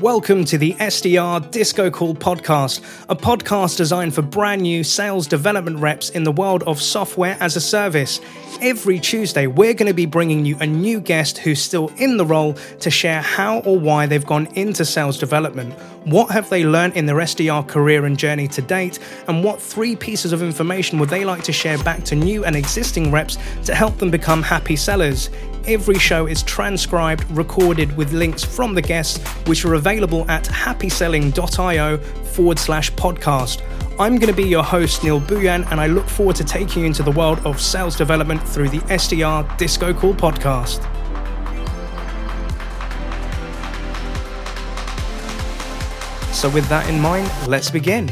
Welcome to the SDR Disco Call podcast, a podcast designed for brand new sales development reps in the world of software as a service. Every Tuesday, we're going to be bringing you a new guest who's still in the role to share how or why they've gone into sales development. What have they learned in their SDR career and journey to date? And what three pieces of information would they like to share back to new and existing reps to help them become happy sellers? Every show is transcribed, recorded with links from the guests, which are available at happyselling.io forward slash podcast. I'm going to be your host, Neil Bhuiyan, and I look forward to taking you into the world of sales development through the SDR Disco Call podcast. So, with that in mind, let's begin.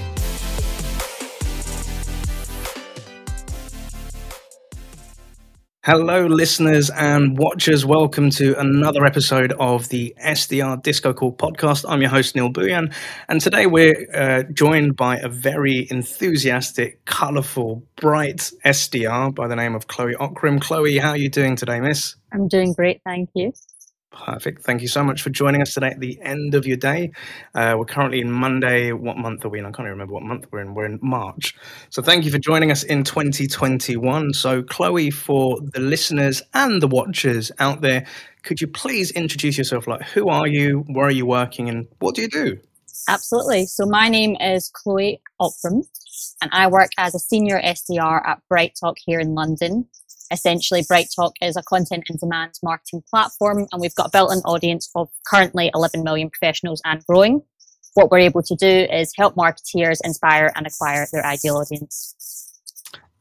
Hello, listeners and watchers. Welcome to another episode of the SDR Disco Call podcast. I'm your host, Neil Bhuiyan, and today we're uh, joined by a very enthusiastic, colorful, bright SDR by the name of Chloe Ockrim. Chloe, how are you doing today, miss? I'm doing great, thank you. Perfect. Thank you so much for joining us today at the end of your day. Uh, we're currently in Monday. What month are we in? I can't even remember what month we're in. We're in March. So thank you for joining us in 2021. So, Chloe, for the listeners and the watchers out there, could you please introduce yourself? Like, who are you? Where are you working? And what do you do? Absolutely. So, my name is Chloe Ockrim, and I work as a senior SDR at BrightTalk here in London essentially BrightTalk is a content and demand marketing platform and we've got a built-in audience of currently 11 million professionals and growing. What we're able to do is help marketeers inspire and acquire their ideal audience.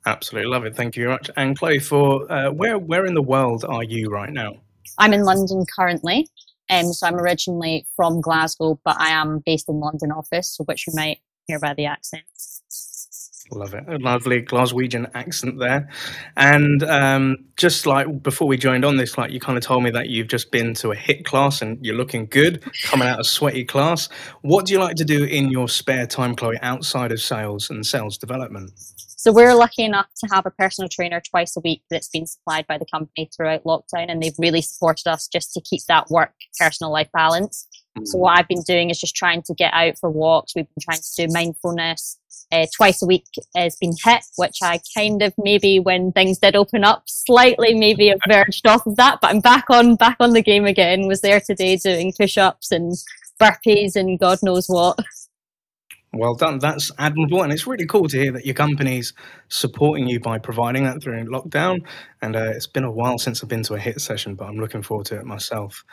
Absolutely love it. Thank you very much. And Chloe, for uh, where where in the world are you right now? I'm in London currently. Um, so I'm originally from Glasgow, but I am based in London office, which you might hear by the accent. Love it. A lovely Glaswegian accent there. And um, just like before we joined on this, like you kind of told me that you've just been to a HIIT class and you're looking good coming out of sweaty class. What do you like to do in your spare time, Chloe, outside of sales and sales development? So we're lucky enough to have a personal trainer twice a week that's been supplied by the company throughout lockdown and they've really supported us just to keep that work personal life balance. So what I've been doing is just trying to get out for walks. We've been trying to do mindfulness. Uh, twice a week has been HIIT, which I kind of maybe when things did open up slightly maybe have verged off of that, but I'm back on back on the game again. Was there today doing push ups and burpees and God knows what. Well done. That's admirable. And it's really cool to hear that your company's supporting you by providing that during lockdown. And uh, it's been a while since I've been to a HIIT session, but I'm looking forward to it myself.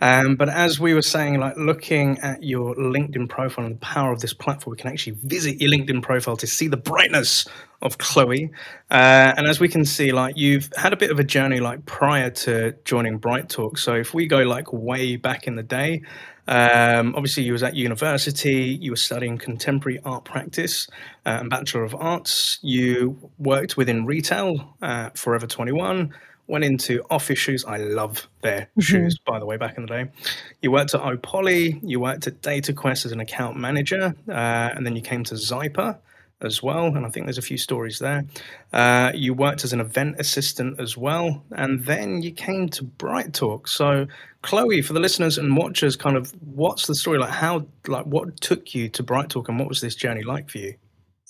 Um, but as we were saying, like looking at your LinkedIn profile and the power of this platform, we can actually visit your LinkedIn profile to see the brightness of Chloe. Uh, and as we can see, like you've had a bit of a journey like prior to joining BrightTalk. So if we go like way back in the day, um, obviously, you was at university. You were studying contemporary art practice uh, and Bachelor of Arts. You worked within retail, uh, Forever Twenty One. Went into office shoes. I love their mm-hmm. shoes, by the way. Back in the day, you worked at Opoly. You worked at DataQuest as an account manager, uh, and then you came to Zyper as well, and I think there's a few stories there. Uh, you worked as an event assistant as well, and then you came to BrightTalk. So, Chloe, for the listeners and watchers, kind of what's the story like? How, like, what took you to BrightTalk, and what was this journey like for you?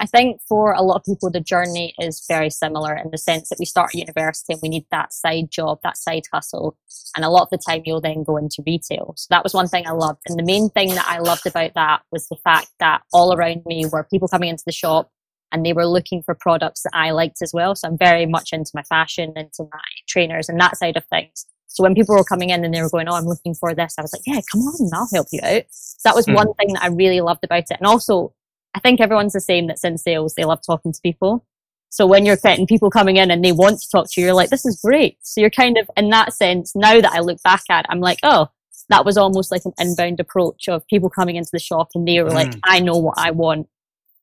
I think for a lot of people, the journey is very similar in the sense that we start at university and we need that side job, that side hustle. And a lot of the time you'll then go into retail. So that was one thing I loved. And the main thing that I loved about that was the fact that all around me were people coming into the shop and they were looking for products that I liked as well. So I'm very much into my fashion, into my trainers and that side of things. So when people were coming in and they were going, Oh, I'm looking for this, I was like, Yeah, come on, I'll help you out. So that was mm. one thing that I really loved about it. And also I think everyone's the same that's in sales. They love talking to people. So when you're getting people coming in and they want to talk to you, you're like, this is great. So you're kind of, in that sense, now that I look back at it, I'm like, oh, that was almost like an inbound approach of people coming into the shop and they were mm. like, I know what I want.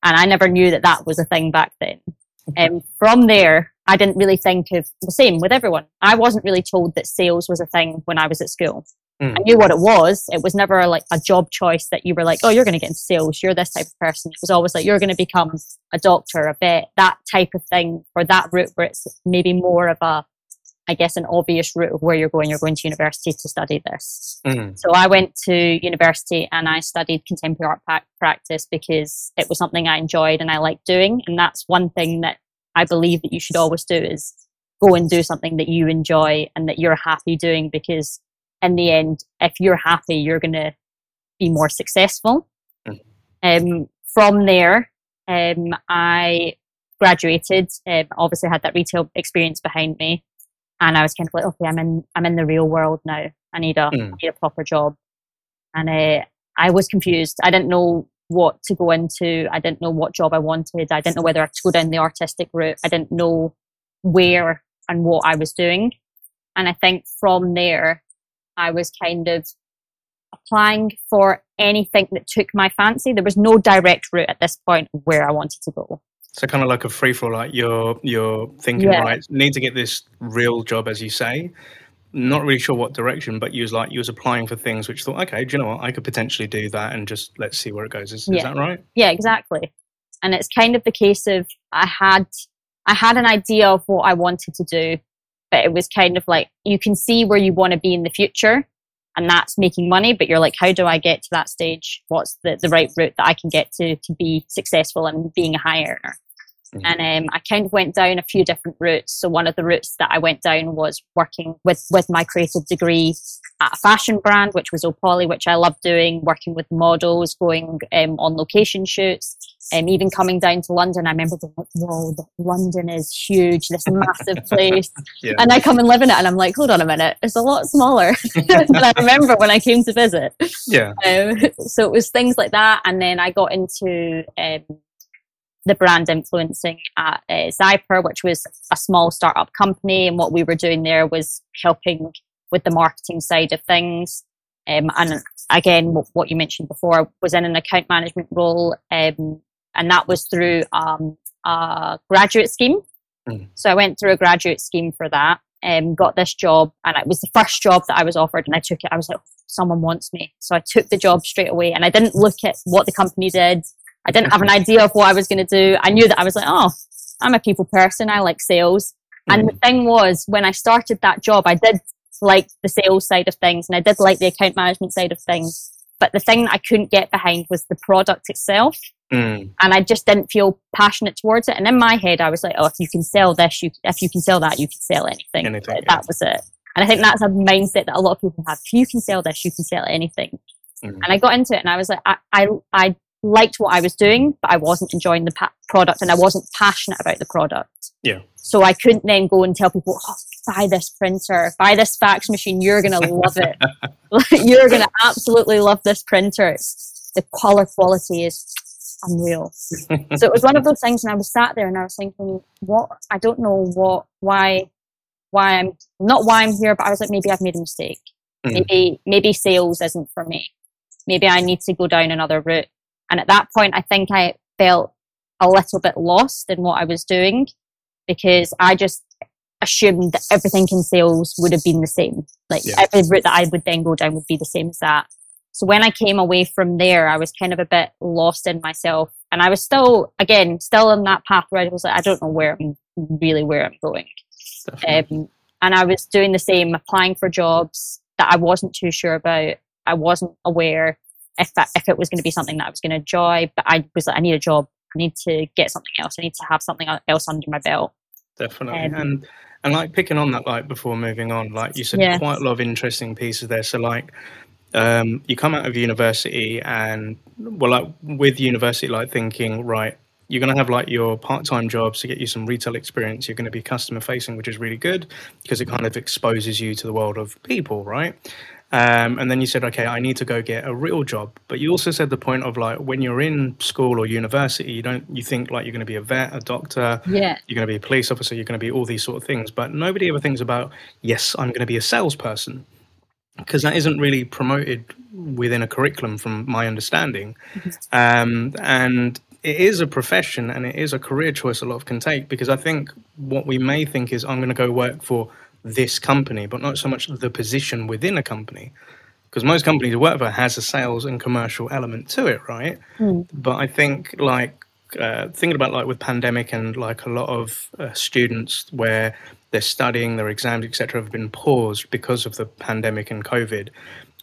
And I never knew that that was a thing back then. And um, from there, I didn't really think of the same with everyone. I wasn't really told that sales was a thing when I was at school. Mm. I knew what it was. It was never like a job choice that you were like, oh, you're going to get into sales. You're this type of person. It was always like, you're going to become a doctor, a vet, that type of thing, or that route where it's maybe more of a I guess, an obvious route of where you're going. You're going to university to study this. Mm. So I went to university and I studied contemporary art practice because it was something I enjoyed and I liked doing. And that's one thing that I believe that you should always do is go and do something that you enjoy and that you're happy doing because in the end, if you're happy, you're going to be more successful. Mm. Um, from there, um, I graduated. Um, obviously, had that retail experience behind me, and I was kind of like, okay, I'm in, I'm in the real world now. I need a, Mm. I need a proper job, and uh, I was confused. I didn't know what to go into. I didn't know what job I wanted. I didn't know whether I to go down the artistic route. I didn't know where and what I was doing, and I think from there, I was kind of applying for anything that took my fancy. There was no direct route at this point where I wanted to go. So kind of like a free for all, like you're you're thinking, Yeah. right, need to get this real job, as you say. Not really sure what direction, but you was like you was applying for things which thought, okay, do you know what, I could potentially do that, and just let's see where it goes. Is, is that right? Yeah, exactly. And it's kind of the case of I had I had an idea of what I wanted to do, but it was kind of like you can see where you want to be in the future, and that's making money. But you're like, how do I get to that stage? What's the, the right route that I can get to to be successful and being a high earner? Mhm. And um, I kind of went down a few different routes. So one of the routes that I went down was working with with my creative degree at a fashion brand, which was Opoly, which I loved doing, working with models, going um, on location shoots, and even coming down to London. I remember being like, whoa, London is huge, this massive place. Yeah. And I come and live in it, and I'm like, hold on a minute, it's a lot smaller than I remember when I came to visit. Yeah. Um, so it was things like that. And then I got into um, the brand influencing at uh, Zyper, which was a small startup company. And what we were doing there was helping with the marketing side of things. Um, and again, what, you mentioned before, I was in an account management role. Um, and that was through um, a graduate scheme. Mm. So I went through a graduate scheme for that. Um, got this job, and it was the first job that I was offered, and I took it. I was like, someone wants me. So I took the job straight away and I didn't look at what the company did. I didn't have an idea of what I was going to do. I knew that I was like, oh, I'm a people person. I like sales. And the thing was, when I started that job, I did like the sales side of things and I did like the account management side of things. But the thing that I couldn't get behind was the product itself. Mm. And I just didn't feel passionate towards it. And in my head, I was like, oh, if you can sell this, you, if you can sell that, you can sell anything. Anything, But yeah. That was it. And I think that's a mindset that a lot of people have. If you can sell this, you can sell anything. Mm. And I got into it and I was like, I, I, I liked what I was doing, but I wasn't enjoying the pa- product and I wasn't passionate about the product. Yeah. So I couldn't then go and tell people, oh, buy this printer, buy this fax machine. You're going to love it. You're going to absolutely love this printer. The color quality is unreal. so it was one of those things and I was sat there and I was thinking, what, I don't know what, why, why I'm, not why I'm here, but I was like, maybe I've made a mistake. Mm. Maybe, maybe sales isn't for me. Maybe I need to go down another route. And at that point, I think I felt a little bit lost in what I was doing because I just assumed that everything in sales would have been the same. Like Yeah. every route that I would then go down would be the same as that. So when I came away from there, I was kind of a bit lost in myself. And I was still, again, still on that path where I was like, I don't know where I'm really where I'm going. Um, and I was doing the same, applying for jobs that I wasn't too sure about. I wasn't aware if that, if it was going to be something that I was going to enjoy, but I was like, I need a job. I need to get something else. I need to have something else under my belt. Definitely. Um, and and like picking on that like before moving on, like you said Yeah. quite a lot of interesting pieces there. So like um you come out of university and well like with university like thinking, right, you're gonna have like your part time jobs to get you some retail experience. You're gonna be customer facing, which is really good because it kind of exposes you to the world of people, right? Um, and then you said, okay, I need to go get a real job. But you also said the point of like when you're in school or university, you don't you think like you're going to be a vet, a doctor, Yeah. you're going to be a police officer, you're going to be all these sort of things. But nobody ever thinks about, yes, I'm going to be a salesperson. Because that isn't really promoted within a curriculum, from my understanding. Um, and it is a profession and it is a career choice a lot of can take. Because I think what we may think is, I'm going to go work for this company, but not so much the position within a company. Because most companies you work for has a sales and commercial element to it, right? Mm. but I think like uh, thinking about like with pandemic and like a lot of uh, students where they're studying, their exams, etc., have been paused because of the pandemic and COVID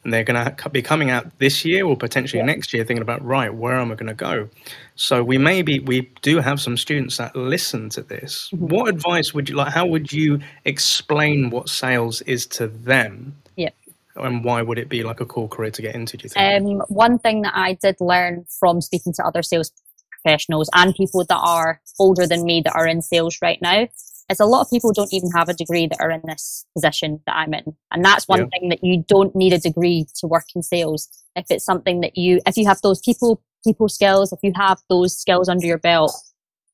and they're going to be coming out this year or potentially yeah. next year thinking about right where am i going to go? So we maybe we do have some students that listen to this. Mm-hmm. what advice would you like how would you explain what sales is to them? Yeah. And why would it be like a cool career to get into do you think? Um, one thing that i did learn from speaking to other sales professionals and people that are older than me that are in sales right now is a lot of people don't even have a degree that are in this position that I'm in. And that's one yeah. thing that you don't need a degree to work in sales. If it's something that you, if you have those people, people skills, if you have those skills under your belt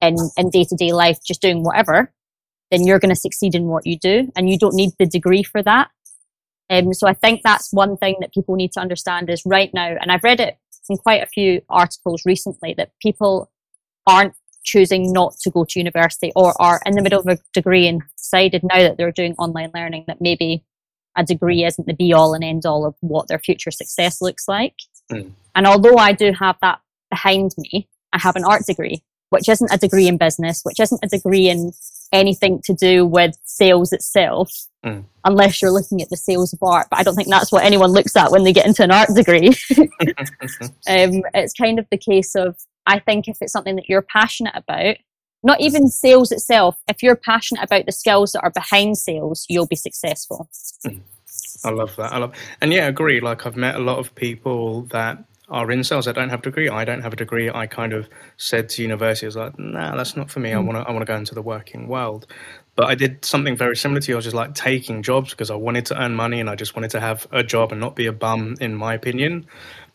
in, in day to day life, just doing whatever, then you're going to succeed in what you do and you don't need the degree for that. Um, so I think that's one thing that people need to understand is right now, and I've read it in quite a few articles recently that people aren't choosing not to go to university or are in the middle of a degree and decided now that they're doing online learning that maybe a degree isn't the be all and end all of what their future success looks like. Mm. And although I do have that behind me, I have an art degree, which isn't a degree in business, which isn't a degree in anything to do with sales itself, mm. unless you're looking at the sales of art. But I don't think that's what anyone looks at when they get into an art degree. um, it's kind of the case of I think if it's something that you're passionate about, not even sales itself, if you're passionate about the skills that are behind sales, you'll be successful. Mm. I love that. I love, and yeah, I agree. Like I've met a lot of people that are in sales. I don't have a degree. I don't have a degree. I kind of said to university, I was like, nah, that's not for me. I want to, I want to go into the working world. But I did something very similar to you. I was just like taking jobs because I wanted to earn money and I just wanted to have a job and not be a bum, in my opinion.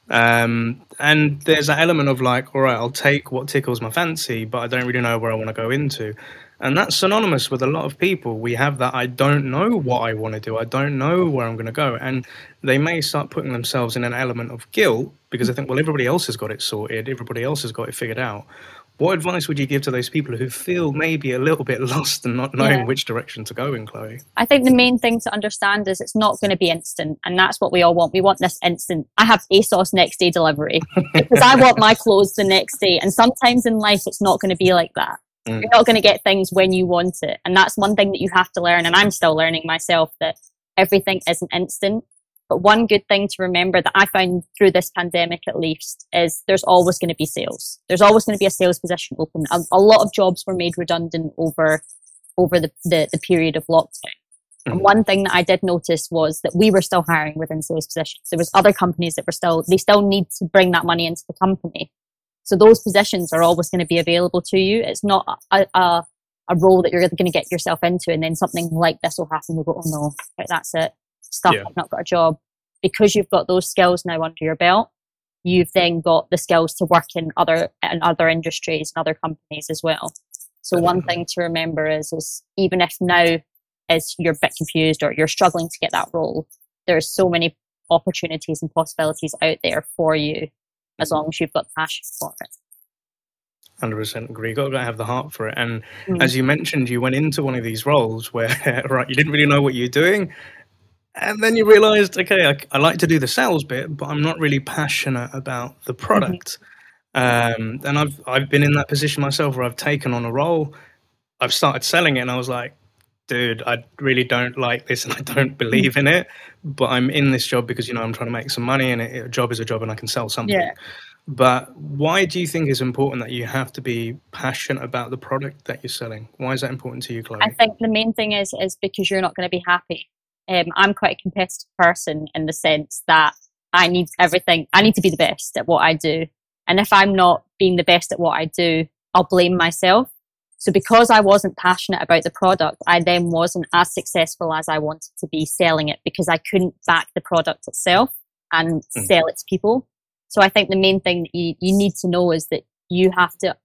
Um, and there's an element of like, all right, I'll take what tickles my fancy, but I don't really know where I want to go into. And that's synonymous with a lot of people. We have that I don't know what I want to do. I don't know where I'm going to go. And they may start putting themselves in an element of guilt because they think, well, everybody else has got it sorted. Everybody else has got it figured out. What advice would you give to those people who feel maybe a little bit lost and not knowing yeah. which direction to go in, Chloe? I think the main thing to understand is it's not going to be instant, and that's what we all want. We want this instant. I have ASOS next day delivery because I want my clothes the next day, and sometimes in life it's not going to be like that. Mm. You're not going to get things when you want it, and that's one thing that you have to learn. And I'm still learning myself that everything isn't instant. But one good thing to remember that I found through this pandemic at least is there's always going to be sales. There's always going to be a sales position open. A, a lot of jobs were made redundant over, over the, the, the period of lockdown. Mm-hmm. And one thing that I did notice was that we were still hiring within sales positions. There was other companies that were still, they still need to bring that money into the company. So those positions are always going to be available to you. It's not a, a, a role that you're going to get yourself into and then something like this will happen. You'll go, oh no, that's it stuff, yeah. I've not got a job. Because you've got those skills now under your belt, you've then got the skills to work in other in other industries and other companies as well. So one thing to remember is is even if now is you're a bit confused or you're struggling to get that role, there's so many opportunities and possibilities out there for you as long as you've got passion for it. 100% agree. You've got to have the heart for it. And mm. as you mentioned, you went into one of these roles where, right, you didn't really know what you're doing. And then you realized, okay, I, I, like to do the sales bit, but I'm not really passionate about the mm-hmm. product. Mm-hmm. Um, and I've I've been in that position myself where I've taken on a role, I've started selling it, and I was like, dude, I really don't like this, and I don't believe in it. But I'm in this job because you know I'm trying to make some money, and it, a job is a job, and I can sell something. Yeah. But why do you think it's important that you have to be passionate about the product that you're selling? Why is that important to you, Chloe? I think the main thing is is because you're not going to be happy um, I'm quite a competitive person in the sense that I need everything. I need to be the best at what I do. And if I'm not being the best at what I do, I'll blame myself. So because I wasn't passionate about the product, I then wasn't as successful as I wanted to be selling it because I couldn't back the product itself and mm. sell it to people. So I think the main thing that you, you need to know is that you have to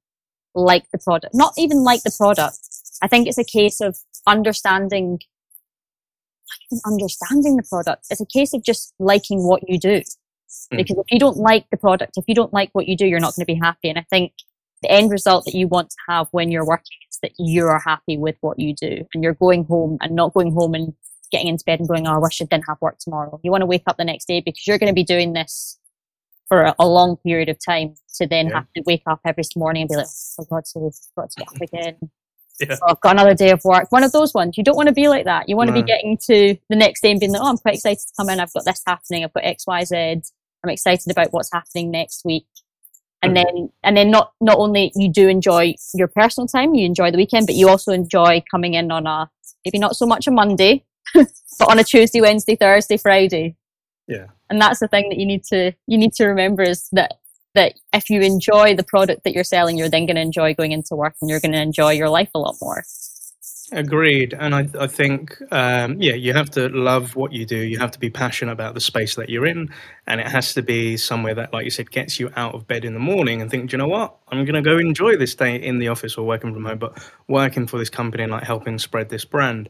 like the product, not even like the product. I think it's a case of understanding understanding the product. It's a case of just liking what you do. Mm. Because if you don't like the product, if you don't like what you do, you're not going to be happy. And I think the end result that you want to have when you're working is that you are happy with what you do and you're going home and not going home and getting into bed and going, oh, I wish I didn't have work tomorrow. You want to wake up the next day because you're going to be doing this for a, a long period of time to then yeah. have to wake up every morning and be like, oh, for God's sake, I've got to get up again Yeah. Oh, I've got another day of work. One of those ones. You don't want to be like that. You want to be getting to the next day and being like, oh, I'm quite excited to come in. I've got this happening. I've got X, Y, Z. I'm excited about what's happening next week. And Mhm. then, and then not, not only you do enjoy your personal time, you enjoy the weekend, but you also enjoy coming in on a, maybe not so much a Monday, but on a Tuesday, Wednesday, Thursday, Friday. Yeah. And that's the thing that you need to, you need to remember is that, that if you enjoy the product that you're selling, you're then going to enjoy going into work and you're going to enjoy your life a lot more. Agreed, and I, I think um, yeah, you have to love what you do. You have to be passionate about the space that you're in, and it has to be somewhere that, like you said, gets you out of bed in the morning and think, Do you know what, I'm going to go enjoy this day in the office or working from home, but working for this company and like helping spread this brand.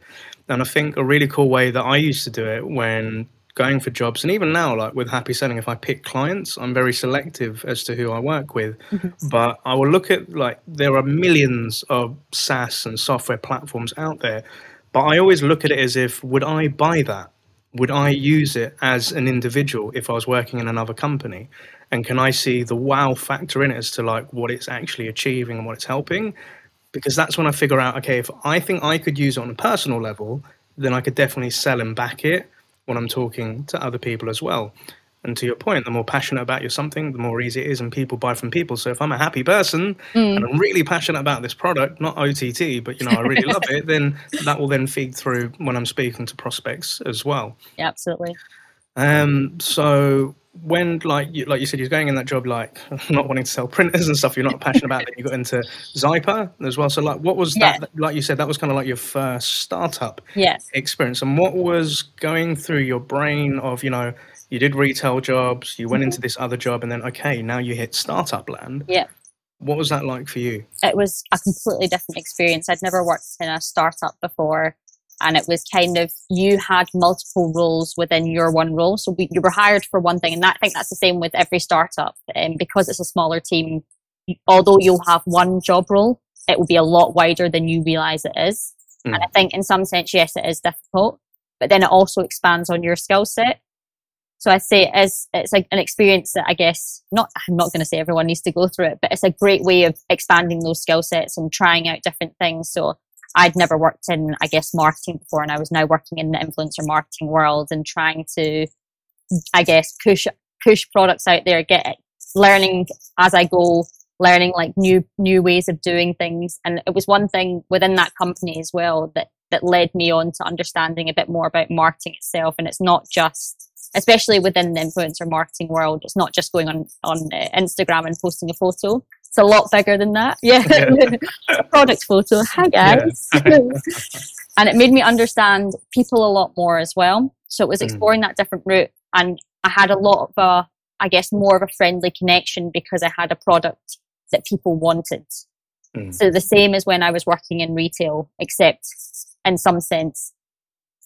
And I think a really cool way that I used to do it when going for jobs, and even now, like with Happy Selling, if I pick clients, I'm very selective as to who I work with. Mm-hmm. But I will look at like there are millions of SaaS and software platforms out there, but I always look at it as if would I buy that? Would I use it as an individual if I was working in another company? And can I see the wow factor in it as to like what it's actually achieving and what it's helping? Because that's when I figure out, okay, if I think I could use it on a personal level, then I could definitely sell and back it when I'm talking to other people as well. And to your point, the more passionate about your something, the more easy it is, and people buy from people. So if I'm a happy person and I'm really passionate about this product, not OTT, but you know I really love it, then that will then feed through when I'm speaking to prospects as well. Yeah, absolutely. Um, so when like you, like you said, you're going in that job like not wanting to sell printers and stuff. You're not passionate about it. You got into Zyper as well. So like, what was that? Like you said, that was kind of like your first startup Yes. experience. And what was going through your brain of you know you did retail jobs, you went mm-hmm. into this other job, and then okay, now you hit startup land. Yeah. What was that like for you? It was a completely different experience. I'd never worked in a startup before. And it was kind of, you had multiple roles within your one role. So we, you were hired for one thing. And that, I think that's the same with every startup. And because it's a smaller team, although you'll have one job role, it will be a lot wider than you realize it is. Mm. And I think in some sense, yes, it is difficult, but then it also expands on your skill set. So I'd say it is, it's like an experience that I guess not, I'm not going to say everyone needs to go through it, but it's a great way of expanding those skill sets and trying out different things. So I'd never worked in, I guess, marketing before and I was now working in the influencer marketing world and trying to, I guess, push, push products out there, get learning as I go, learning like new, new ways of doing things. And it was one thing within that company as well that, that led me on to understanding a bit more about marketing itself. And it's not just, especially within the influencer marketing world, it's not just going on, on uh, Instagram and posting a photo. It's a lot bigger than that. Yeah. product photo. Hi guys. and it made me understand people a lot more as well. So it was Mm. exploring that different route. And I had a lot of a, I guess, more of a friendly connection because I had a product that people wanted. Mm. So the same as when I was working in retail, except in some sense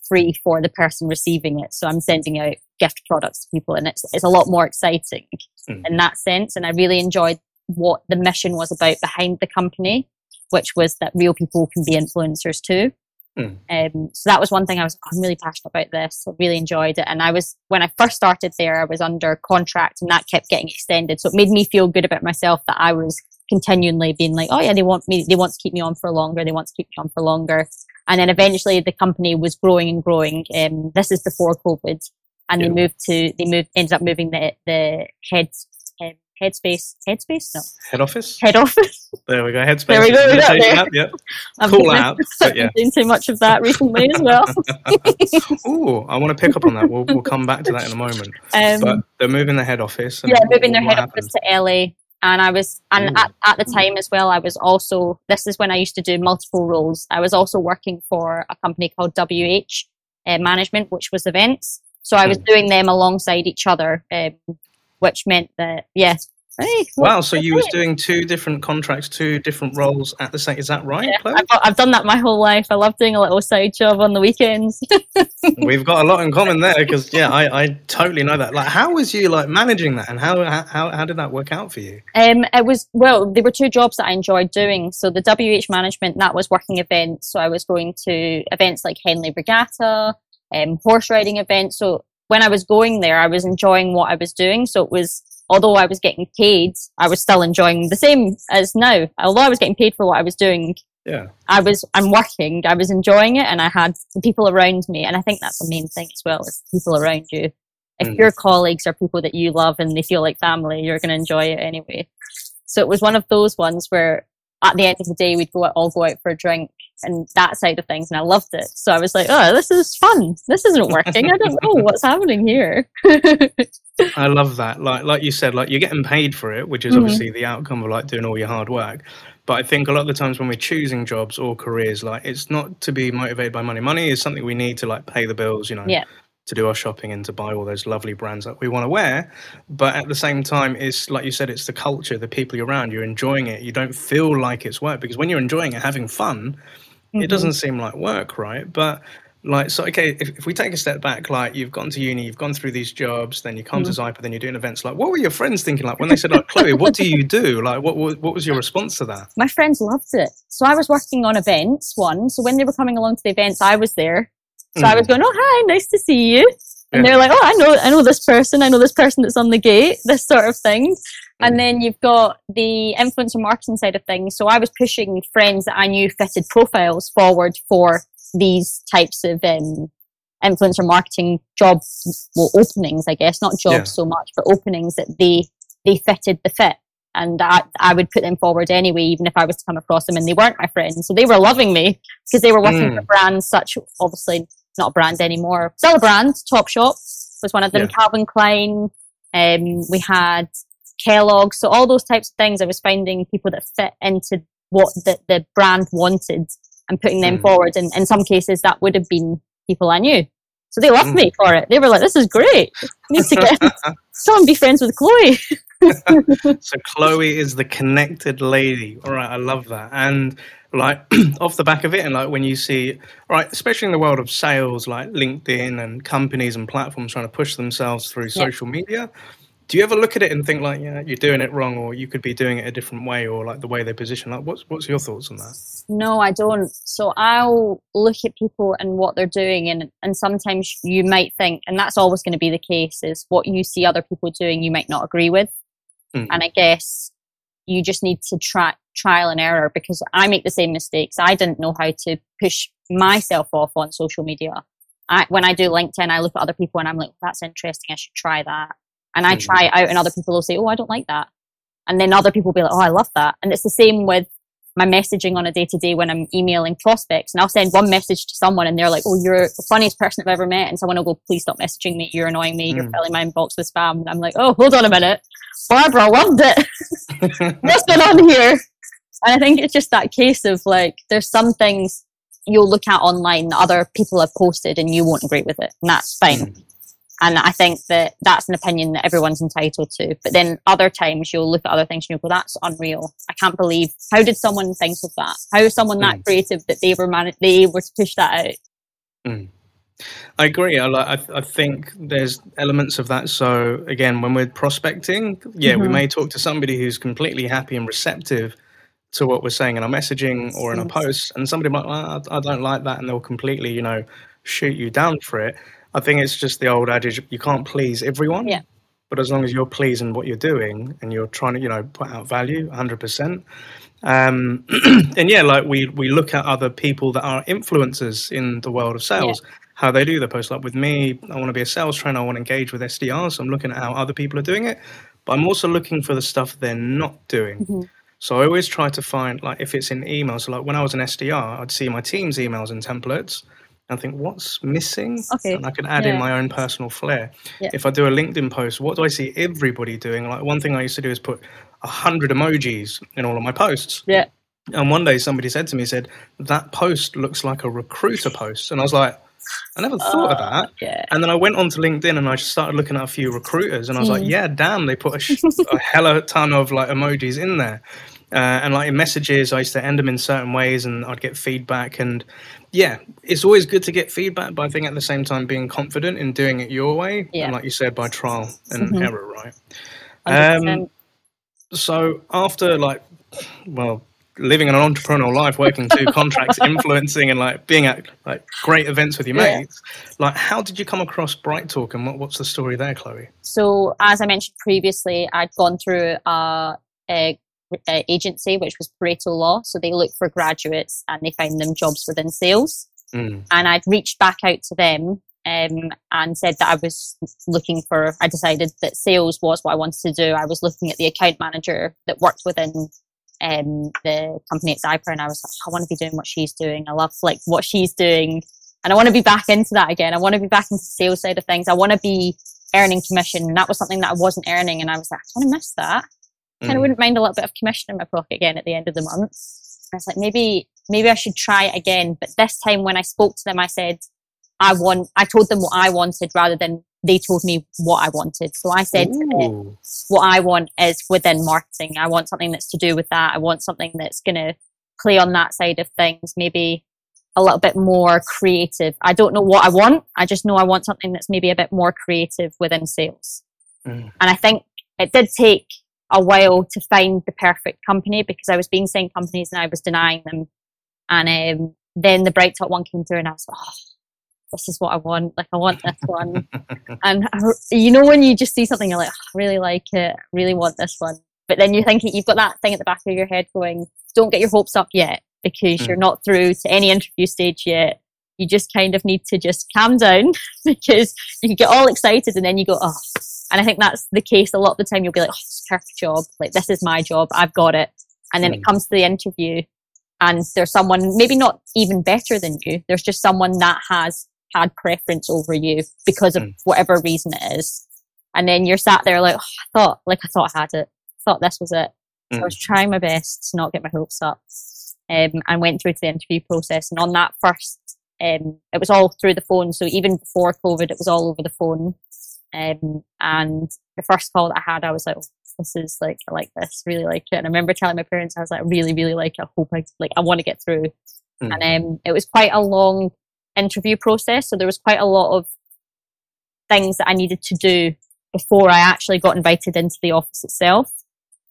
free for the person receiving it. So I'm sending out gift products to people and it's, it's a lot more exciting Mm. in that sense. And I really enjoyed what the mission was about behind the company, which was that real people can be influencers too. Mm. Um, so that was one thing I was, I'm really passionate about this. I really enjoyed it. And I was, when I first started there, I was under contract and that kept getting extended. So it made me feel good about myself that I was continually being like, oh yeah, they want me, they want to keep me on for longer. They want to keep me on for longer. And then eventually the company was growing and growing. Um, this is before COVID and Yeah. they moved to, they moved, ended up moving the, the head, um, headspace, headspace? No, Head office. head office. There we go. Headspace. There we go, we got there. app, Yep. I've Cool been- app. But yeah. I've been doing too much of that recently as well. Ooh, I want to pick up on that. We'll, we'll come back to that in a moment. Um, But they're moving the head office. yeah, moving their head office to LA. And I was, and at, at the time as well, I was also, this is when I used to do multiple roles. I was also working for a company called WH uh, Management, which was events. So I was Hmm. doing them alongside each other, um, which meant that, yes. Hey, Wow, so you was doing two different contracts, two different roles at the same. Is that right? Yeah, I've, I've done that my whole life. I love doing a little side job on the weekends. We've got a lot in common there because yeah, I, I totally know that. Like, how was you like managing that, and how how how did that work out for you? Um, it was well, there were two jobs that I enjoyed doing. So the WH management that was working events. So I was going to events like Henley Regatta, um, horse riding events. So when I was going there, I was enjoying what I was doing. So it was although I was getting paid, I was still enjoying the same as now. Although I was getting paid for what I was doing, Yeah. I was, I'm working, I was enjoying it and I had people around me. And I think that's the main thing as well, is people around you. If Mm. your colleagues are people that you love and they feel like family, you're going to enjoy it anyway. So it was one of those ones where at the end of the day, we'd go out, all go out for a drink and that side of things. And I loved it. So I was like, oh, this is fun. This isn't working. I don't know what's happening here. I love that. Like like you said, like you're getting paid for it, which is Mhm. obviously the outcome of like doing all your hard work. But I think a lot of the times when we're choosing jobs or careers, like it's not to be motivated by money. Money is something we need to like pay the bills, you know, Yeah. to do our shopping and to buy all those lovely brands that we want to wear. But at the same time, it's like you said, it's the culture, the people you're around, you're enjoying it. You don't feel like it's work because when you're enjoying it, having fun, Mhm. it doesn't seem like work, right? But like, so okay, if, if we take a step back, like you've gone to uni, you've gone through these jobs, then you come to Zyper, then you're doing events. Like, what were your friends thinking? Like when they said, like, Chloe, what do you do? Like, what what, what was your response to that? my friends loved it. So I was working on events one. So when they were coming along to the events, I was there. So I was Mm. going, "Oh, hi, nice to see you." And Yeah. they're like, "Oh, I know, I know this person. I know this person that's on the gate." This sort of thing. Mm. And then you've got the influencer marketing side of things. So I was pushing friends that I knew fitted profiles forward for these types of um, influencer marketing job well, openings, I guess, not jobs Yeah. so much, but openings that they they fitted the fit. And I, I would put them forward anyway, even if I was to come across them and they weren't my friends. So they were loving me because they were working Mm. for brands such, obviously not a brand anymore, still a brand, Topshop was one of them, Yeah. Calvin Klein. Um, we had Kellogg. So all those types of things, I was finding people that fit into what the, the brand wanted and putting them Mm. forward. And in some cases, that would have been people I knew. So they loved Mm. me for it. They were like, this is great. need to get, come and be friends with Chloe. so Chloe is the connected lady. All right, I love that. And like off the back of it, and like when you see, right, especially in the world of sales, like LinkedIn and companies and platforms trying to push themselves through Yeah. social media. Do you ever look at it and think like, yeah, you're doing it wrong, or you could be doing it a different way, or like the way they position? Like, what's what's your thoughts on that? No, I don't. So I'll look at people and what they're doing, and and sometimes you might think, and that's always going to be the case, is what you see other people doing, you might not agree with, Mm. and I guess you just need to try trial and error because I make the same mistakes. I didn't know how to push myself off on social media. I, when I do LinkedIn, I look at other people and I'm like, that's interesting. I should try that. And I try it out, and other people will say, oh, I don't like that. And then other people will be like, oh, I love that. And it's the same with my messaging on a day to day when I'm emailing prospects. And I'll send one message to someone and they're like, oh, you're the funniest person I've ever met. And someone will go, please stop messaging me. You're annoying me. You're Mm. filling my inbox with spam. And I'm like, oh, hold on a minute. Barbara loved it. What's going on here? And I think it's just that case of like, there's some things you'll look at online that other people have posted and you won't agree with it. And that's fine. Mm. And I think that that's an opinion that everyone's entitled to. But then other times you'll look at other things and you'll go, that's unreal. I can't believe, how did someone think of that? How is someone that Mm. creative that they were man- they were to push that out? I agree. I, like, I, I think there's elements of that. So again, when we're prospecting, yeah, we Mhm. may talk to somebody who's completely happy and receptive to what we're saying in our messaging or in a Yes. post, and somebody might, "Ah, I, I don't like that, and they'll completely, you know, shoot you down for it. I think it's just the old adage: you can't please everyone. Yeah. But as long as you're pleasing what you're doing and you're trying to, you know, put out value, 100%. Um, and yeah, like we we look at other people that are influencers in the world of sales, how they do their post. Like with me, I want to be a sales trainer. I want to engage with SDRs. So I'm looking at how other people are doing it, but I'm also looking for the stuff they're not doing. Mhm. So I always try to find like if it's in emails. So like when I was an SDR, I'd see my team's emails and templates. And think what's missing, Okay, and I can add in my own personal flair. Yeah. If I do a LinkedIn post, what do I see everybody doing? Like one thing I used to do is put a hundred emojis in all of my posts. Yeah. And one day somebody said to me, said, that post looks like a recruiter post. And I was like, I never thought of Uh, that. Yeah. And then I went onto LinkedIn and I just started looking at a few recruiters and I was like, Mm. yeah, damn, they put a, sh- a hella ton of like emojis in there. Uh, and like in messages, I used to end them in certain ways and I'd get feedback. And yeah, it's always good to get feedback, but I think at the same time, being confident in doing it your way. Yeah. And like you said, by trial and Mhm. error, right? 100%. Um, so after like, well, living an entrepreneurial life, working two contracts, influencing, and like being at like great events with your Yeah. mates, like how did you come across Bright Talk, and what, what's the story there, Chloe? So, as I mentioned previously, I'd gone through a, a uh, agency, which was Pareto Law. So they look for graduates and they find them jobs within sales. Mm. And I'd reached back out to them um, and said that I was looking for, I decided that sales was what I wanted to do. I was looking at the account manager that worked within um, the company at Zyper and I was like, I want to be doing what she's doing. I love like what she's doing. And I want to be back into that again. I want to be back into the sales side of things. I want to be earning commission. And that was something that I wasn't earning. And I was like, I kind of miss that. I kind of Mm. wouldn't mind a little bit of commission in my pocket again at the end of the month. I was like, maybe, maybe I should try it again. But this time when I spoke to them, I said, I want, I told them what I wanted rather than they told me what I wanted. So I said them, what I want is within marketing. I want something that's to do with that. I want something that's going to play on that side of things, maybe a little bit more creative. I don't know what I want. I just know I want something that's maybe a bit more creative within sales. Mm. And I think it did take a while to find the perfect company because I was being sent companies and I was denying them. And um, then the BrightTalk one came through and I was like, oh, this is what I want. Like, I want this one. and I, you know, when you just see something, you're like, "Oh, I really like it, I really want this one. But then you're thinking, you've got that thing at the back of your head going, don't get your hopes up yet because Mm. you're not through to any interview stage yet. You just kind of need to just calm down because you get all excited and then you go, oh. And I think that's the case a lot of the time. You'll be like, oh, it's a perfect job. Like, this is my job. I've got it. And then Mm. it comes to the interview and there's someone maybe not even better than you. There's just someone that has had preference over you because of Mm. whatever reason it is. And then you're sat there like, oh, I thought, like I thought I had it. I thought this was it. So I was trying my best to not get my hopes up. Um, and went through to the interview process. And on that first, um, it was all through the phone. So even before COVID, it was all over the phone. Um, and the first call that I had, I was like, oh, this is like, I like this, really like it. And I remember telling my parents, I was like, I really, really like it. I hope I, like, I want to get through. Mm. And um, it was quite a long interview process. So there was quite a lot of things that I needed to do before I actually got invited into the office itself.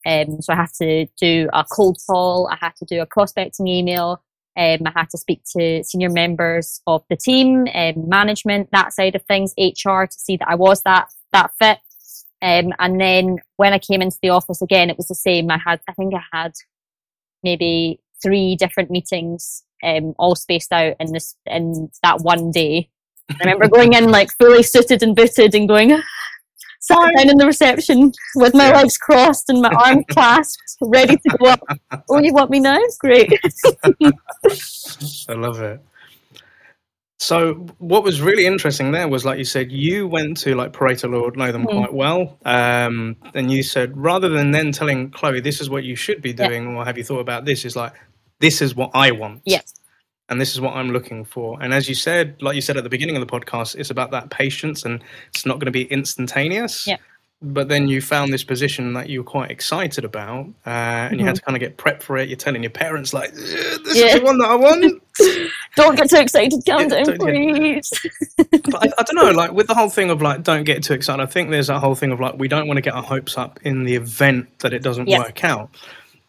Um, so I had to do a cold call. I had to do a prospecting email. Um, I had to speak to senior members of the team, um, management, that side of things, HR to see that I was that, that fit. Um, and then when I came into the office again, it was the same. I had, I think I had maybe three different meetings, um, all spaced out in this, in that one day. I remember going in like fully suited and booted and going, sat down in the reception with my Yeah. legs crossed and my arms clasped, ready to go up. Oh, you want me now? Great. I love it. So, what was really interesting there was, like you said, you went to like Pareto Law, know them Mm. quite well, um, and you said rather than then telling Chloe this is what you should be Yeah. doing, or have you thought about this? Is like this is what I want, Yeah. And this is what I'm looking for. And as you said, like you said at the beginning of the podcast, it's about that patience, and it's not going to be instantaneous. Yeah. But then you found this position that you were quite excited about, uh, and you had to kind of get prepped for it. You're telling your parents like, "Uh, "This Yeah. is the one that I want." Don't get too excited. Calm Yeah, down, yeah. please. but I, I don't know, like with the whole thing of like, don't get too excited. I think there's that whole thing of like, we don't want to get our hopes up in the event that it doesn't work out.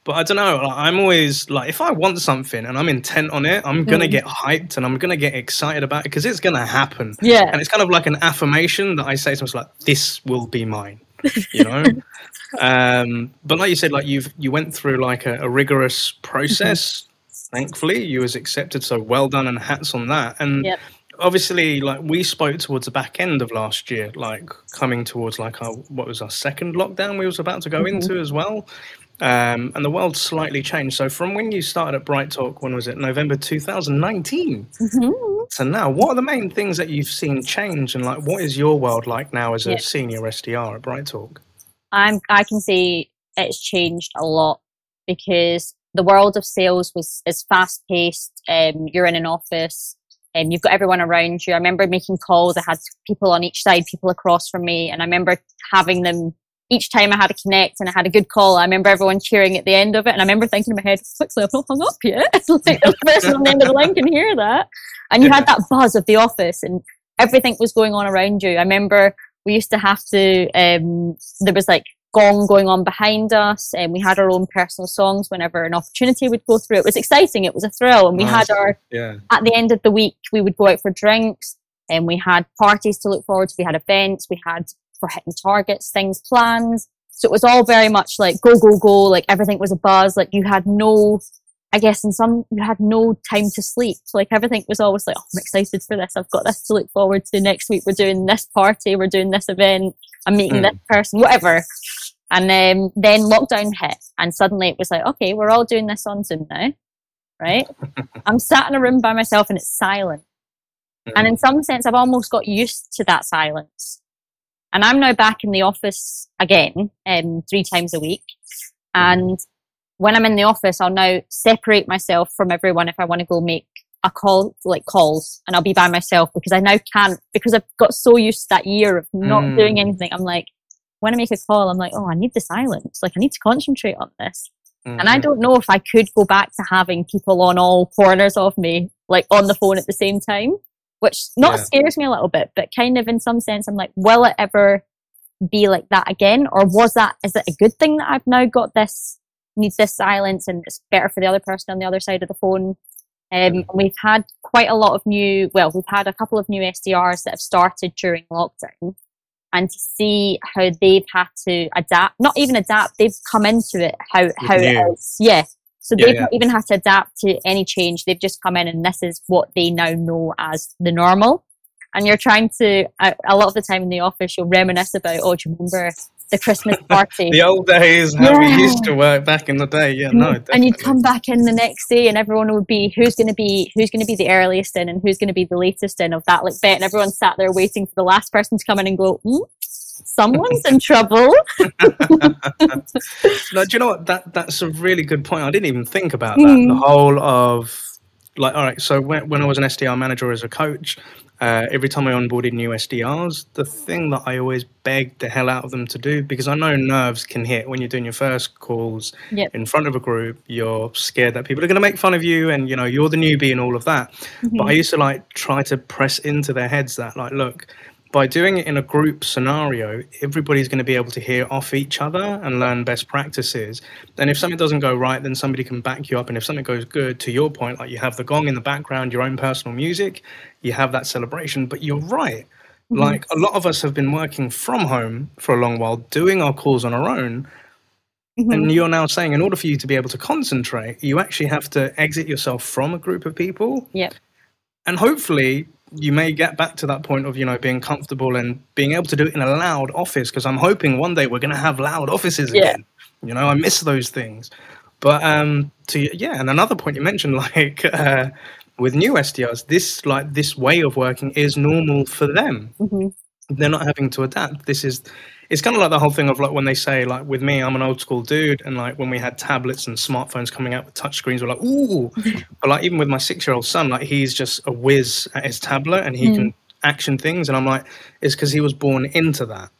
But I don't know. Like, I'm always like, if I want something and I'm intent on it, I'm gonna Mm. get hyped and I'm gonna get excited about it because it's gonna happen. Yeah. And it's kind of like an affirmation that I say to myself, like, this will be mine. You know. um, but like you said, like you've you went through like a, a rigorous process. Thankfully, you was accepted. So well done and hats on that. And Yep. obviously like we spoke towards the back end of last year like coming towards like our what was our second lockdown we was about to go Mhm. into as well um, and the world slightly changed so from when you started at bright talk when was it november 2019 Mhm. so now what are the main things that you've seen change and like what is your world like now as a senior sdr at bright talk I'm, I can say it's changed a lot because the world of sales was is fast paced. Um, you're in an office, and you've got everyone around you. I remember making calls. I had people on each side, people across from me, and I remember having them each time I had a connect and I had a good call. I remember everyone cheering at the end of it, and I remember thinking in my head, "Quickly, I've not hung up yet." It's like the person on the end of the line can hear that, and you had that buzz of the office, and everything was going on around you. I remember we used to have to um there was like gong going on behind us and we had our own personal songs whenever an opportunity would go through it was exciting it was a thrill and we Nice. had our yeah at the end of the week we would go out for drinks and we had parties to look forward to we had events we had for hitting targets things planned So it was all very much like go, go, go. Like everything was a buzz. Like you had no, I guess in some, you had no time to sleep. So like everything was always like, oh, I'm excited for this. I've got this to look forward to. Next week we're doing this party. We're doing this event. I'm meeting mm. this person, whatever. And um, then lockdown hit and suddenly it was like, okay, we're all doing this on Zoom now. Right. I'm sat in a room by myself and it's silent. And in some sense, I've almost got used to that silence. And I'm now back in the office again, um, three times a week. And when I'm in the office, I'll now separate myself from everyone if I want to go make a call, like calls, and I'll be by myself because I now can't, because I've got so used to that year of not mm. doing anything. I'm like, when I make a call, I'm like, oh, I need the silence. Like, I need to concentrate on this. Mm-hmm. And I mm-hmm. don't know if I could go back to having people on all corners of me, like on the phone at the same time which not yeah. scares me a little bit, but kind of in some sense, I'm like, will it ever be like that again? Or was that, is it a good thing that I've now got this, need this silence and it's better for the other person on the other side of the phone? Um, we've had quite a lot of new, well, we've had a couple of new SDRs that have started during lockdown and to see how they've had to adapt, not even adapt, they've come into it, how, how it is. Yeah. So yeah, they've yeah. not even had to adapt to any change. They've just come in and this is what they now know as the normal. And you're trying to, a, a lot of the time in the office, you'll reminisce about, oh, do you remember the Christmas party? the old days, how yeah. we used to work back in the day. Yeah, no. Definitely. And you'd come back in the next day and everyone would be, who's going to be, who's going to be the earliest in and who's going to be the latest in of that like bet. And everyone sat there waiting for the last person to come in and go, mm, someone's in trouble. no, do you know what? That that's a really good point. I didn't even think about that. Mm. The whole of like, all right. So when when I was an SDR manager as a coach, uh, every time I onboarded new SDRs, the thing that I always begged the hell out of them to do, because I know nerves can hit when you're doing your first calls yep. in front of a group, you're scared that people are going to make fun of you and, you know, you're the newbie and all of that. Mm-hmm. But I used to like try to press into their heads that, like, look, by doing it in a group scenario, everybody's going to be able to hear off each other and learn best practices. And if something doesn't go right, then somebody can back you up. And if something goes good, to your point, like you have the gong in the background, your own personal music, you have that celebration. But you're right. Mm-hmm. Like a lot of us have been working from home for a long while, doing our calls on our own. Mm-hmm. And you're now saying, in order for you to be able to concentrate, you actually have to exit yourself from a group of people. Yep. And hopefully, you may get back to that point of you know being comfortable and being able to do it in a loud office because I'm hoping one day we're going to have loud offices yeah. again. You know, I miss those things. But um, to yeah, and another point you mentioned, like uh, with new SDRs, this like this way of working is normal for them. Mm-hmm. They're not having to adapt. This is it's kind of like the whole thing of like when they say like with me i'm an old school dude and like when we had tablets and smartphones coming out with touch screens we're like ooh but like even with my six year old son like he's just a whiz at his tablet and he mm. can action things and i'm like it's because he was born into that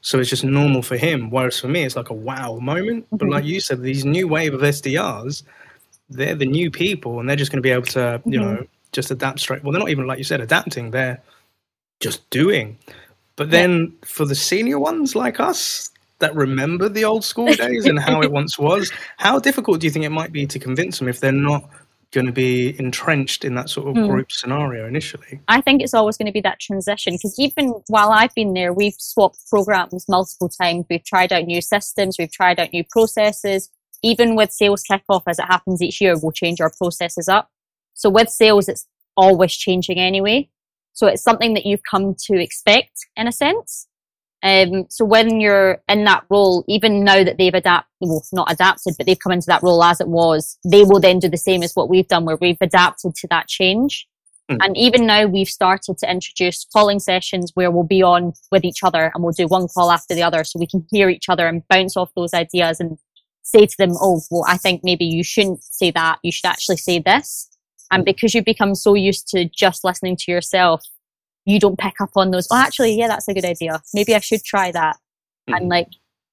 so it's just normal for him whereas for me it's like a wow moment mm-hmm. but like you said these new wave of sdrs they're the new people and they're just going to be able to you mm-hmm. know just adapt straight well they're not even like you said adapting they're just doing but then yeah. for the senior ones like us that remember the old school days and how it once was, how difficult do you think it might be to convince them if they're not going to be entrenched in that sort of mm. group scenario initially? I think it's always going to be that transition because even while I've been there, we've swapped programs multiple times. We've tried out new systems, we've tried out new processes. Even with sales kickoff, as it happens each year, we'll change our processes up. So with sales, it's always changing anyway. So it's something that you've come to expect in a sense. Um, so when you're in that role, even now that they've adapted, well, not adapted, but they've come into that role as it was, they will then do the same as what we've done where we've adapted to that change. Mm. And even now we've started to introduce calling sessions where we'll be on with each other and we'll do one call after the other so we can hear each other and bounce off those ideas and say to them, Oh, well, I think maybe you shouldn't say that. You should actually say this. And because you become so used to just listening to yourself, you don't pick up on those. Oh, actually, yeah, that's a good idea. Maybe I should try that. Mm-hmm. And like,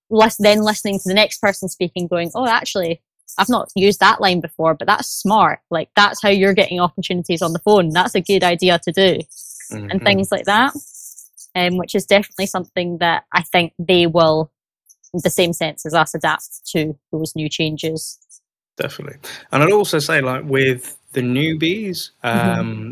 less, then listening to the next person speaking, going, oh, actually, I've not used that line before, but that's smart. Like, that's how you're getting opportunities on the phone. That's a good idea to do. Mm-hmm. And things like that. Um, which is definitely something that I think they will, in the same sense as us, adapt to those new changes. Definitely. And I'd also say, like, with the newbies, mm-hmm. um, mm-hmm.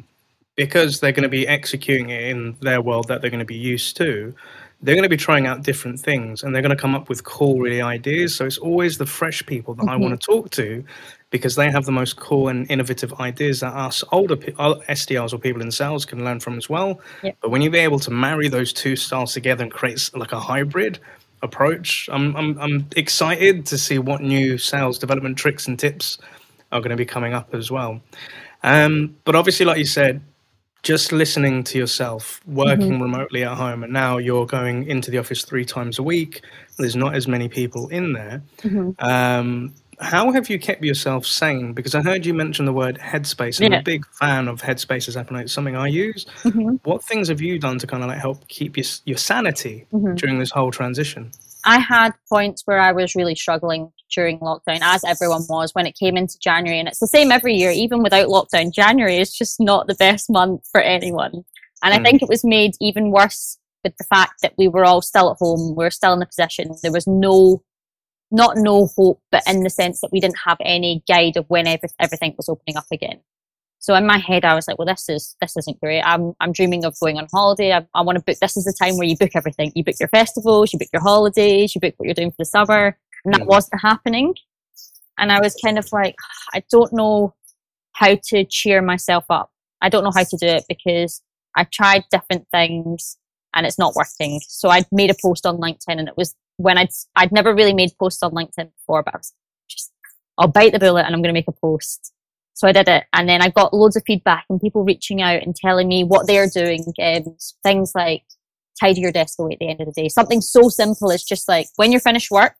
because they're going to be executing it in their world that they're going to be used to, they're going to be trying out different things and they're going to come up with cool really ideas so it's always the fresh people that mm-hmm. i want to talk to because they have the most cool and innovative ideas that us older SDRs or people in sales can learn from as well. Yep. But when you be able to marry those two styles together and create like a hybrid approach, I'm, I'm, I'm excited to see what new sales development tricks and tips are going to be coming up as well. Um, but obviously, like you said, just listening to yourself, working mm-hmm. remotely at home, and now you're going into the office three times a week. There's not as many people in there. Mm-hmm. Um, how have you kept yourself sane? Because I heard you mention the word headspace. I'm yeah. a big fan of headspace app, and it's something I use. Mm-hmm. What things have you done to kind of like help keep your your sanity mm-hmm. during this whole transition? I had points where I was really struggling during lockdown, as everyone was when it came into January, and it's the same every year, even without lockdown. January is just not the best month for anyone, and mm. I think it was made even worse with the fact that we were all still at home, we were still in the position, there was no not no hope, but in the sense that we didn't have any guide of when every, everything was opening up again. So in my head, I was like, well, this is, this isn't great. I'm, I'm dreaming of going on holiday. I, I want to book, this is the time where you book everything. You book your festivals, you book your holidays, you book what you're doing for the summer. And that wasn't happening. And I was kind of like, I don't know how to cheer myself up. I don't know how to do it because I tried different things and it's not working. So I made a post on LinkedIn and it was when I'd, I'd never really made posts on LinkedIn before, but I was just, I'll bite the bullet and I'm going to make a post. So I did it. And then I got loads of feedback and people reaching out and telling me what they're doing. Um, things like tidy your desk away at the end of the day. Something so simple as just like when you're finished work,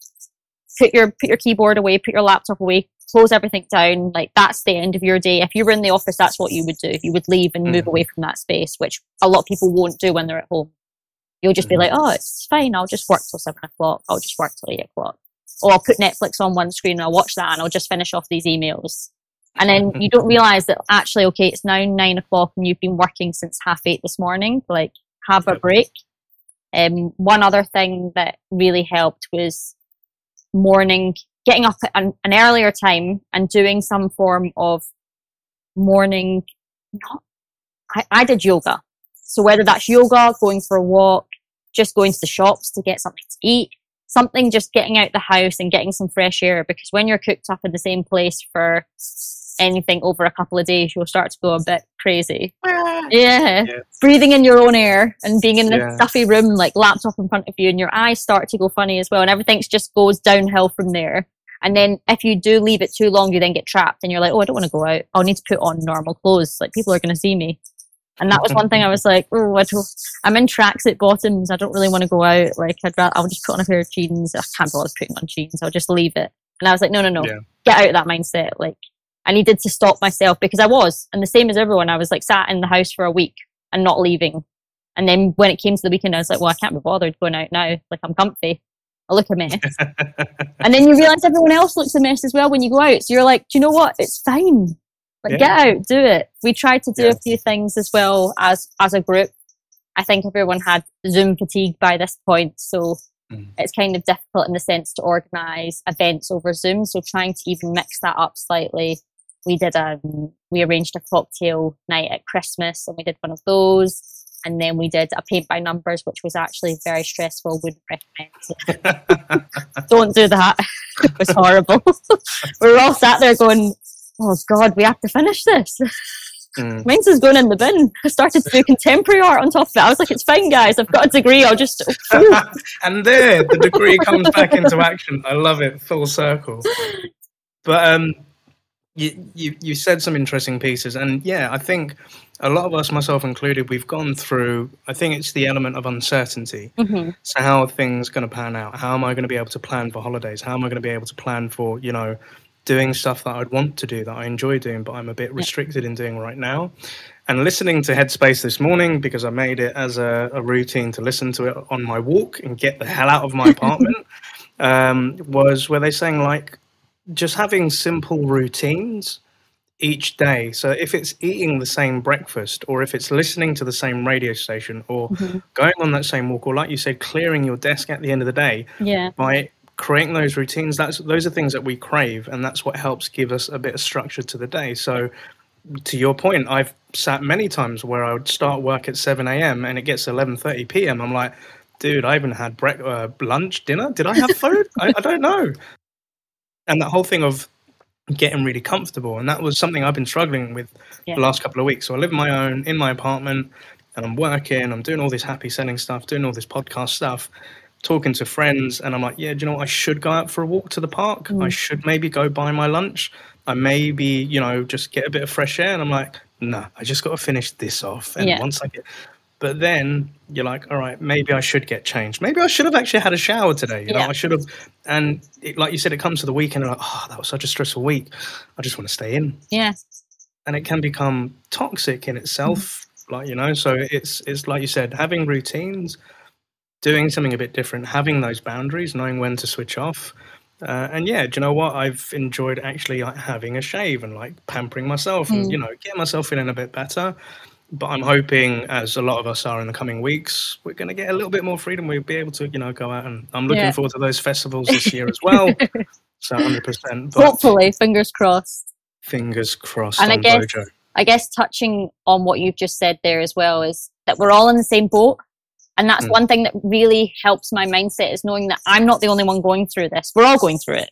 put your, put your keyboard away, put your laptop away, close everything down. Like that's the end of your day. If you were in the office, that's what you would do. If you would leave and move mm. away from that space, which a lot of people won't do when they're at home. You'll just be mm-hmm. like, oh, it's fine. I'll just work till seven o'clock. I'll just work till eight o'clock. Or I'll put Netflix on one screen and I'll watch that and I'll just finish off these emails. And then you don't realize that actually, okay, it's now nine o'clock and you've been working since half eight this morning. Like, have a break. Um, one other thing that really helped was morning, getting up at an, an earlier time and doing some form of morning. Not, I, I did yoga. So whether that's yoga, going for a walk, just going to the shops to get something to eat, something just getting out the house and getting some fresh air because when you're cooped up in the same place for anything over a couple of days, you'll start to go a bit crazy. Ah. Yeah. yeah. Breathing in your own air and being in a yeah. stuffy room, like laptop in front of you, and your eyes start to go funny as well, and everything just goes downhill from there. And then if you do leave it too long, you then get trapped and you're like, oh, I don't want to go out. I'll need to put on normal clothes. Like people are going to see me. And that was one thing I was like, oh, I am in tracksuit bottoms. I don't really want to go out. Like, I'd rather, I'll just put on a pair of jeans. I can't bother putting on jeans. I'll just leave it. And I was like, no, no, no. Yeah. Get out of that mindset. Like, I needed to stop myself because I was, and the same as everyone, I was like sat in the house for a week and not leaving. And then when it came to the weekend, I was like, well, I can't be bothered going out now. Like, I'm comfy. I look a mess. and then you realize everyone else looks a mess as well when you go out. So you're like, do you know what? It's fine. Like yeah. get out, do it. We tried to do yeah. a few things as well as as a group. I think everyone had Zoom fatigue by this point, so mm. it's kind of difficult in the sense to organize events over Zoom. So trying to even mix that up slightly. We did um we arranged a cocktail night at Christmas and we did one of those. And then we did a paint by numbers, which was actually very stressful. Wouldn't recommend. Don't do that. it was horrible. we were all sat there going, oh God, we have to finish this. Mm. Mine's is going in the bin. I started to do contemporary art on top of it. I was like, it's fine, guys. I've got a degree. I'll just. and there, the degree comes back into action. I love it. Full circle. But um, you, you, you said some interesting pieces. And yeah, I think a lot of us, myself included, we've gone through, I think it's the element of uncertainty. Mm-hmm. So, how are things going to pan out? How am I going to be able to plan for holidays? How am I going to be able to plan for, you know, doing stuff that I'd want to do that I enjoy doing, but I'm a bit restricted in doing right now. And listening to Headspace this morning because I made it as a, a routine to listen to it on my walk and get the hell out of my apartment um, was where they're saying like just having simple routines each day. So if it's eating the same breakfast, or if it's listening to the same radio station, or mm-hmm. going on that same walk, or like you said, clearing your desk at the end of the day, yeah. by creating those routines that's those are things that we crave and that's what helps give us a bit of structure to the day so to your point i've sat many times where i would start work at 7 a.m and it gets 11.30 p.m i'm like dude, I even had bre- uh, lunch, dinner. Did I have food? I, I don't know. And that whole thing of getting really comfortable, and that was something I've been struggling with Yeah. the last couple of weeks. So I live on my own in my apartment, and I'm working. I'm doing all this happy selling stuff, doing all this podcast stuff, talking to friends, and I'm like, yeah, do you know what? I should go out for a walk to the park. Mm. I should maybe go buy my lunch. I maybe, you know, just get a bit of fresh air. And I'm like, nah, I just got to finish this off. And Yeah. once I get, but then you're like, all right, maybe I should get changed. Maybe I should have actually had a shower today. You know, Yeah. I should have. And it, like you said, it comes to the weekend, and like, oh, that was such a stressful week. I just want to stay in Yeah. and it can become toxic in itself like you know so it's it's like you said having routines doing something a bit different having those boundaries knowing when to switch off uh, and yeah do you know what i've enjoyed actually like having a shave and like pampering myself and you know getting myself feeling a bit better but i'm hoping as a lot of us are in the coming weeks we're going to get a little bit more freedom we'll be able to you know go out and i'm looking Yeah. forward to those festivals this year as well so 100% but Hopefully, fingers crossed. fingers crossed And I guess- Bojo. I guess touching on what you've just said there as well is that we're all in the same boat. And that's Mm. one thing that really helps my mindset is knowing that I'm not the only one going through this. We're all going through it.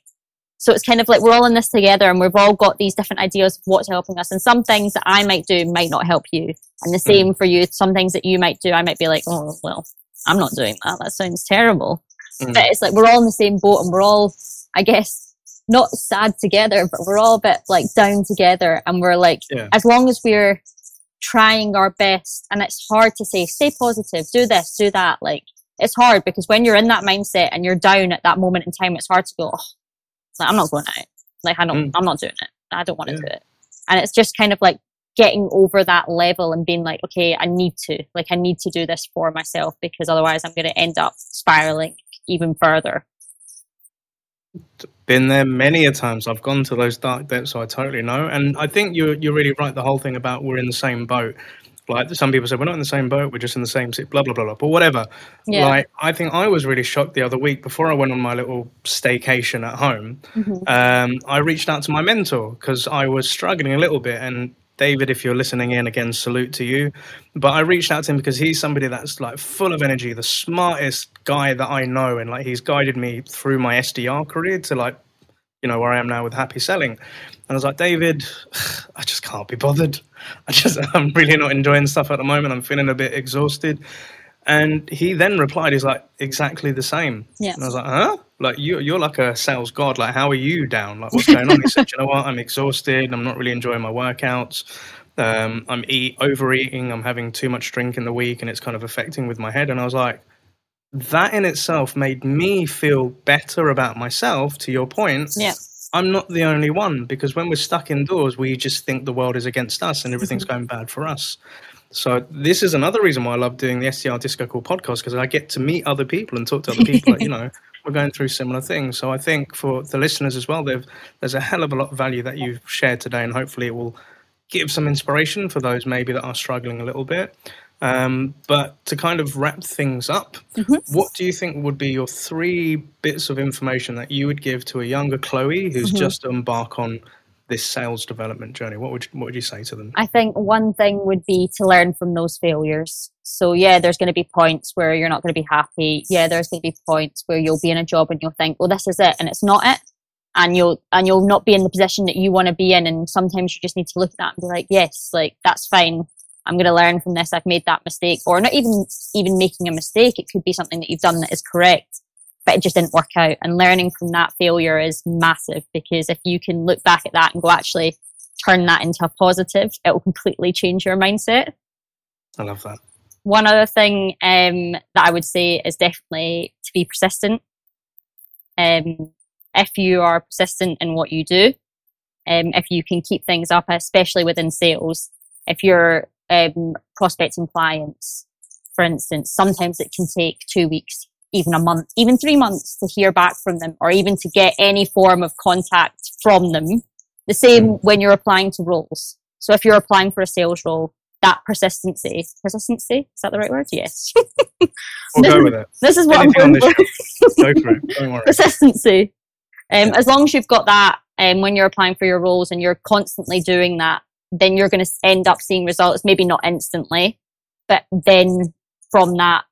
So it's kind of like we're all in this together and we've all got these different ideas of what's helping us. And some things that I might do might not help you. And the same for you. Some things that you might do, I might be like, oh, well, I'm not doing that. That sounds terrible. Mm. But it's like we're all in the same boat and we're all, I guess, not sad together, but we're all a bit like down together. And we're like, Yeah. as long as we're trying our best, and it's hard to say, stay positive, do this, do that. Like, it's hard because when you're in that mindset and you're down at that moment in time, it's hard to go, oh, like, I'm not going out. Like, I don't, Mm. I'm not doing it. I don't want to Yeah. do it. And it's just kind of like getting over that level and being like, okay, I need to, like, I need to do this for myself because otherwise I'm going to end up spiraling even further. been there many a times. I've gone to those dark depths, so I totally know. And I think you're you're really right. The whole thing about we're in the same boat. Like some people say, we're not in the same boat. We're just in the same city. Blah blah blah blah. But whatever. Yeah. Like I think I was really shocked the other week before I went on my little staycation at home. Mhm. Um, I reached out to my mentor because I was struggling a little bit. And David, if you're listening in again, salute to you. But I reached out to him because he's somebody that's like full of energy, the smartest guy that I know, and like he's guided me through my SDR career to like, you know, where I am now with happy selling. And I was like, David, I just can't be bothered. I just, I'm really not enjoying stuff at the moment. I'm feeling a bit exhausted. And he then replied, he's like, exactly the same. Yeah. And I was like, huh? Like, you, you're like a sales god. Like, how are you down? Like, what's going on? He said, you know what? I'm exhausted. I'm not really enjoying my workouts. Um, I'm eat, overeating. I'm having too much drink in the week and it's kind of affecting with my head. And I was like, that in itself made me feel better about myself, to your point. Yeah. I'm not the only one because when we're stuck indoors, we just think the world is against us and everything's mm-hmm. going bad for us. So this is another reason why I love doing the SDR Disco Call podcast because I get to meet other people and talk to other people. that, you know, we're going through similar things. So I think for the listeners as well, there's there's a hell of a lot of value that you've shared today, and hopefully it will give some inspiration for those maybe that are struggling a little bit. Um, but to kind of wrap things up, what do you think would be your three bits of information that you would give to a younger Chloe who's just embark on this sales development journey? What would you, what would you say to them? I think one thing would be to learn from those failures. So yeah, there's going to be points where you're not going to be happy. Yeah, there's going to be points where you'll be in a job and you'll think, "Well, this is it," and it's not it. And you'll and you'll not be in the position that you want to be in. And sometimes you just need to look at that and be like, "Yes, like that's fine. I'm going to learn from this. I've made that mistake, or not even even making a mistake. It could be something that you've done that is correct, but it just didn't work out. And learning from that failure is massive because if you can look back at that and go, actually, turn that into a positive, it will completely change your mindset. I love that. One other thing um, that I would say is definitely to be persistent. Um, if you are persistent in what you do, um, if you can keep things up, especially within sales, if you're um, prospecting clients, for instance, sometimes it can take two weeks, even a month, even three months to hear back from them or even to get any form of contact from them. The same when you're applying to roles. So if you're applying for a sales role, that persistency, persistency, is that the right word? Yes. We'll go with it. this is what Anything I'm this going for. Go for it. Don't worry. Persistency. Um, Yeah. As long as you've got that, um, when you're applying for your roles and you're constantly doing that, then you're going to end up seeing results. Maybe not instantly, but then from that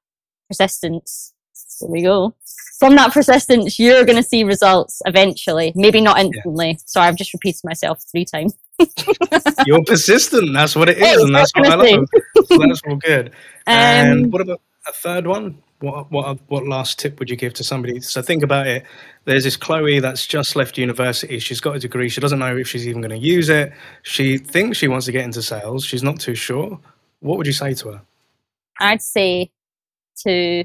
persistence. There we go. From that persistence, you're going to see results eventually. Maybe not instantly. Yeah. So I've just repeated myself three times. you're persistent. That's what it is, hey, and that's what I love. that's all good. Um, and what about a third one? What what what last tip would you give to somebody? So think about it. There's this Chloe that's just left university. She's got a degree. She doesn't know if she's even going to use it. She thinks she wants to get into sales. She's not too sure. What would you say to her? I'd say to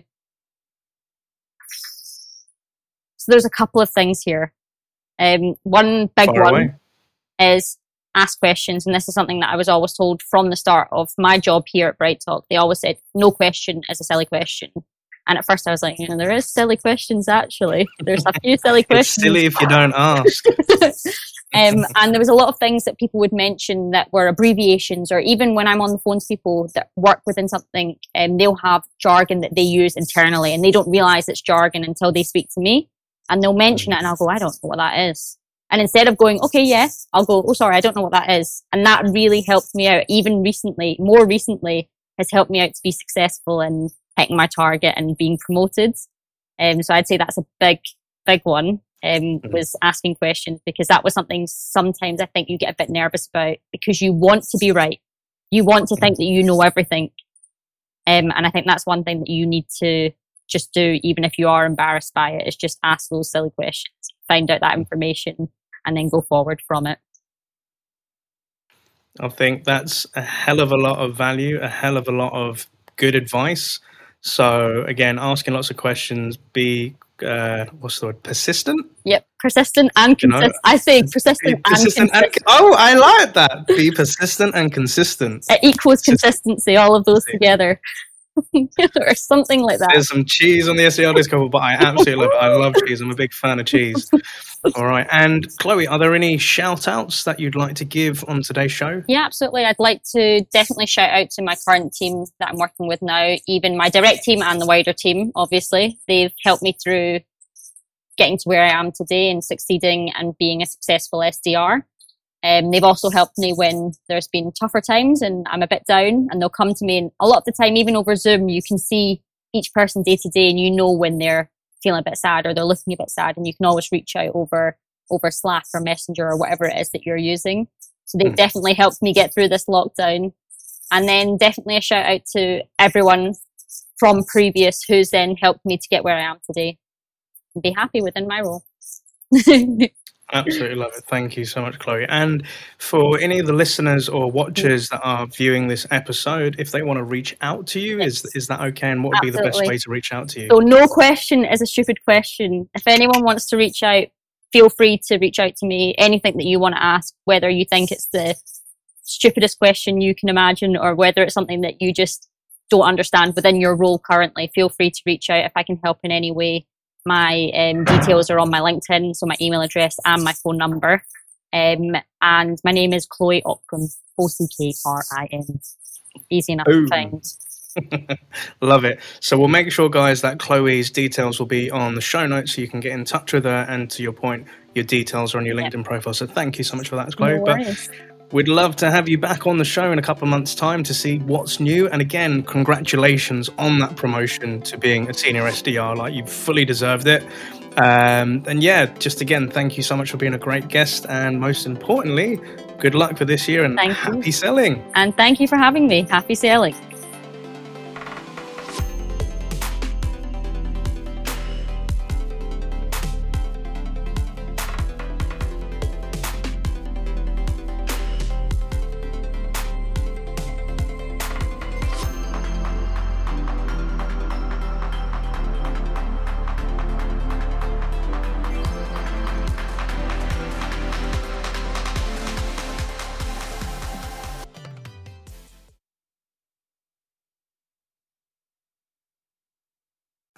so there's a couple of things here. Um, one big Far one away. is ask questions, and this is something that I was always told from the start of my job here at BrightTalk. They always said no question is a silly question. And at first I was like, you know, there is silly questions actually. There's a few silly questions. It's silly if you don't ask. um, and there was a lot of things that people would mention that were abbreviations, or even when I'm on the phone to people that work within something, um, they'll have jargon that they use internally, and they don't realize it's jargon until they speak to me, and they'll mention it, and I'll go, I don't know what that is. And instead of going, okay, yes, I'll go, oh, sorry, I don't know what that is. And that really helped me out. Even recently, more recently, has helped me out to be successful in hitting my target and being promoted. Um, so I'd say that's a big, big one um, mm-hmm. was asking questions because that was something sometimes I think you get a bit nervous about because you want to be right. You want to think that you know everything. Um, and I think that's one thing that you need to just do, even if you are embarrassed by it, is just ask those silly questions, find out that information, and then go forward from it. I think that's a hell of a lot of value, a hell of a lot of good advice. So again, asking lots of questions, be uh, what's the word? Persistent. Yep, persistent and consistent. I say persistent, persistent and, consistent. And, oh, I like that. Be persistent and consistent. It equals consistency. All of those together. or something like that. There's some cheese on the SDR Disco, but I absolutely love it. I love cheese. I'm a big fan of cheese. All right. And Chloe, are there any shout outs that you'd like to give on today's show? Yeah, absolutely. I'd like to definitely shout out to my current team that I'm working with now, even my direct team and the wider team, obviously. They've helped me through getting to where I am today and succeeding and being a successful SDR. Um, they've also helped me when there's been tougher times and I'm a bit down and they'll come to me and a lot of the time, even over Zoom, you can see each person day to day and you know when they're feeling a bit sad or they're looking a bit sad and you can always reach out over, over Slack or Messenger or whatever it is that you're using. So they've mm. definitely helped me get through this lockdown. And then definitely a shout out to everyone from previous who's then helped me to get where I am today and be happy within my role. Absolutely love it. Thank you so much, Chloe. And for any of the listeners or watchers that are viewing this episode, if they want to reach out to you, yes. is is that okay? And what would Absolutely. be the best way to reach out to you? So, no question is a stupid question. If anyone wants to reach out, feel free to reach out to me. Anything that you want to ask, whether you think it's the stupidest question you can imagine, or whether it's something that you just don't understand within your role currently, feel free to reach out if I can help in any way. My um, details are on my LinkedIn, so my email address and my phone number. Um, and my name is Chloe Ockrim, O C K R I N. Easy enough Ooh. to find. Love it. So we'll make sure, guys, that Chloe's details will be on the show notes so you can get in touch with her. And to your point, your details are on your LinkedIn profile. So thank you so much for that, Chloe. No but We'd love to have you back on the show in a couple of months' time to see what's new. And again, congratulations on that promotion to being a senior SDR. Like you fully deserved it. Um, and yeah, just again, thank you so much for being a great guest. And most importantly, good luck for this year and thank happy you. selling. And thank you for having me. Happy selling.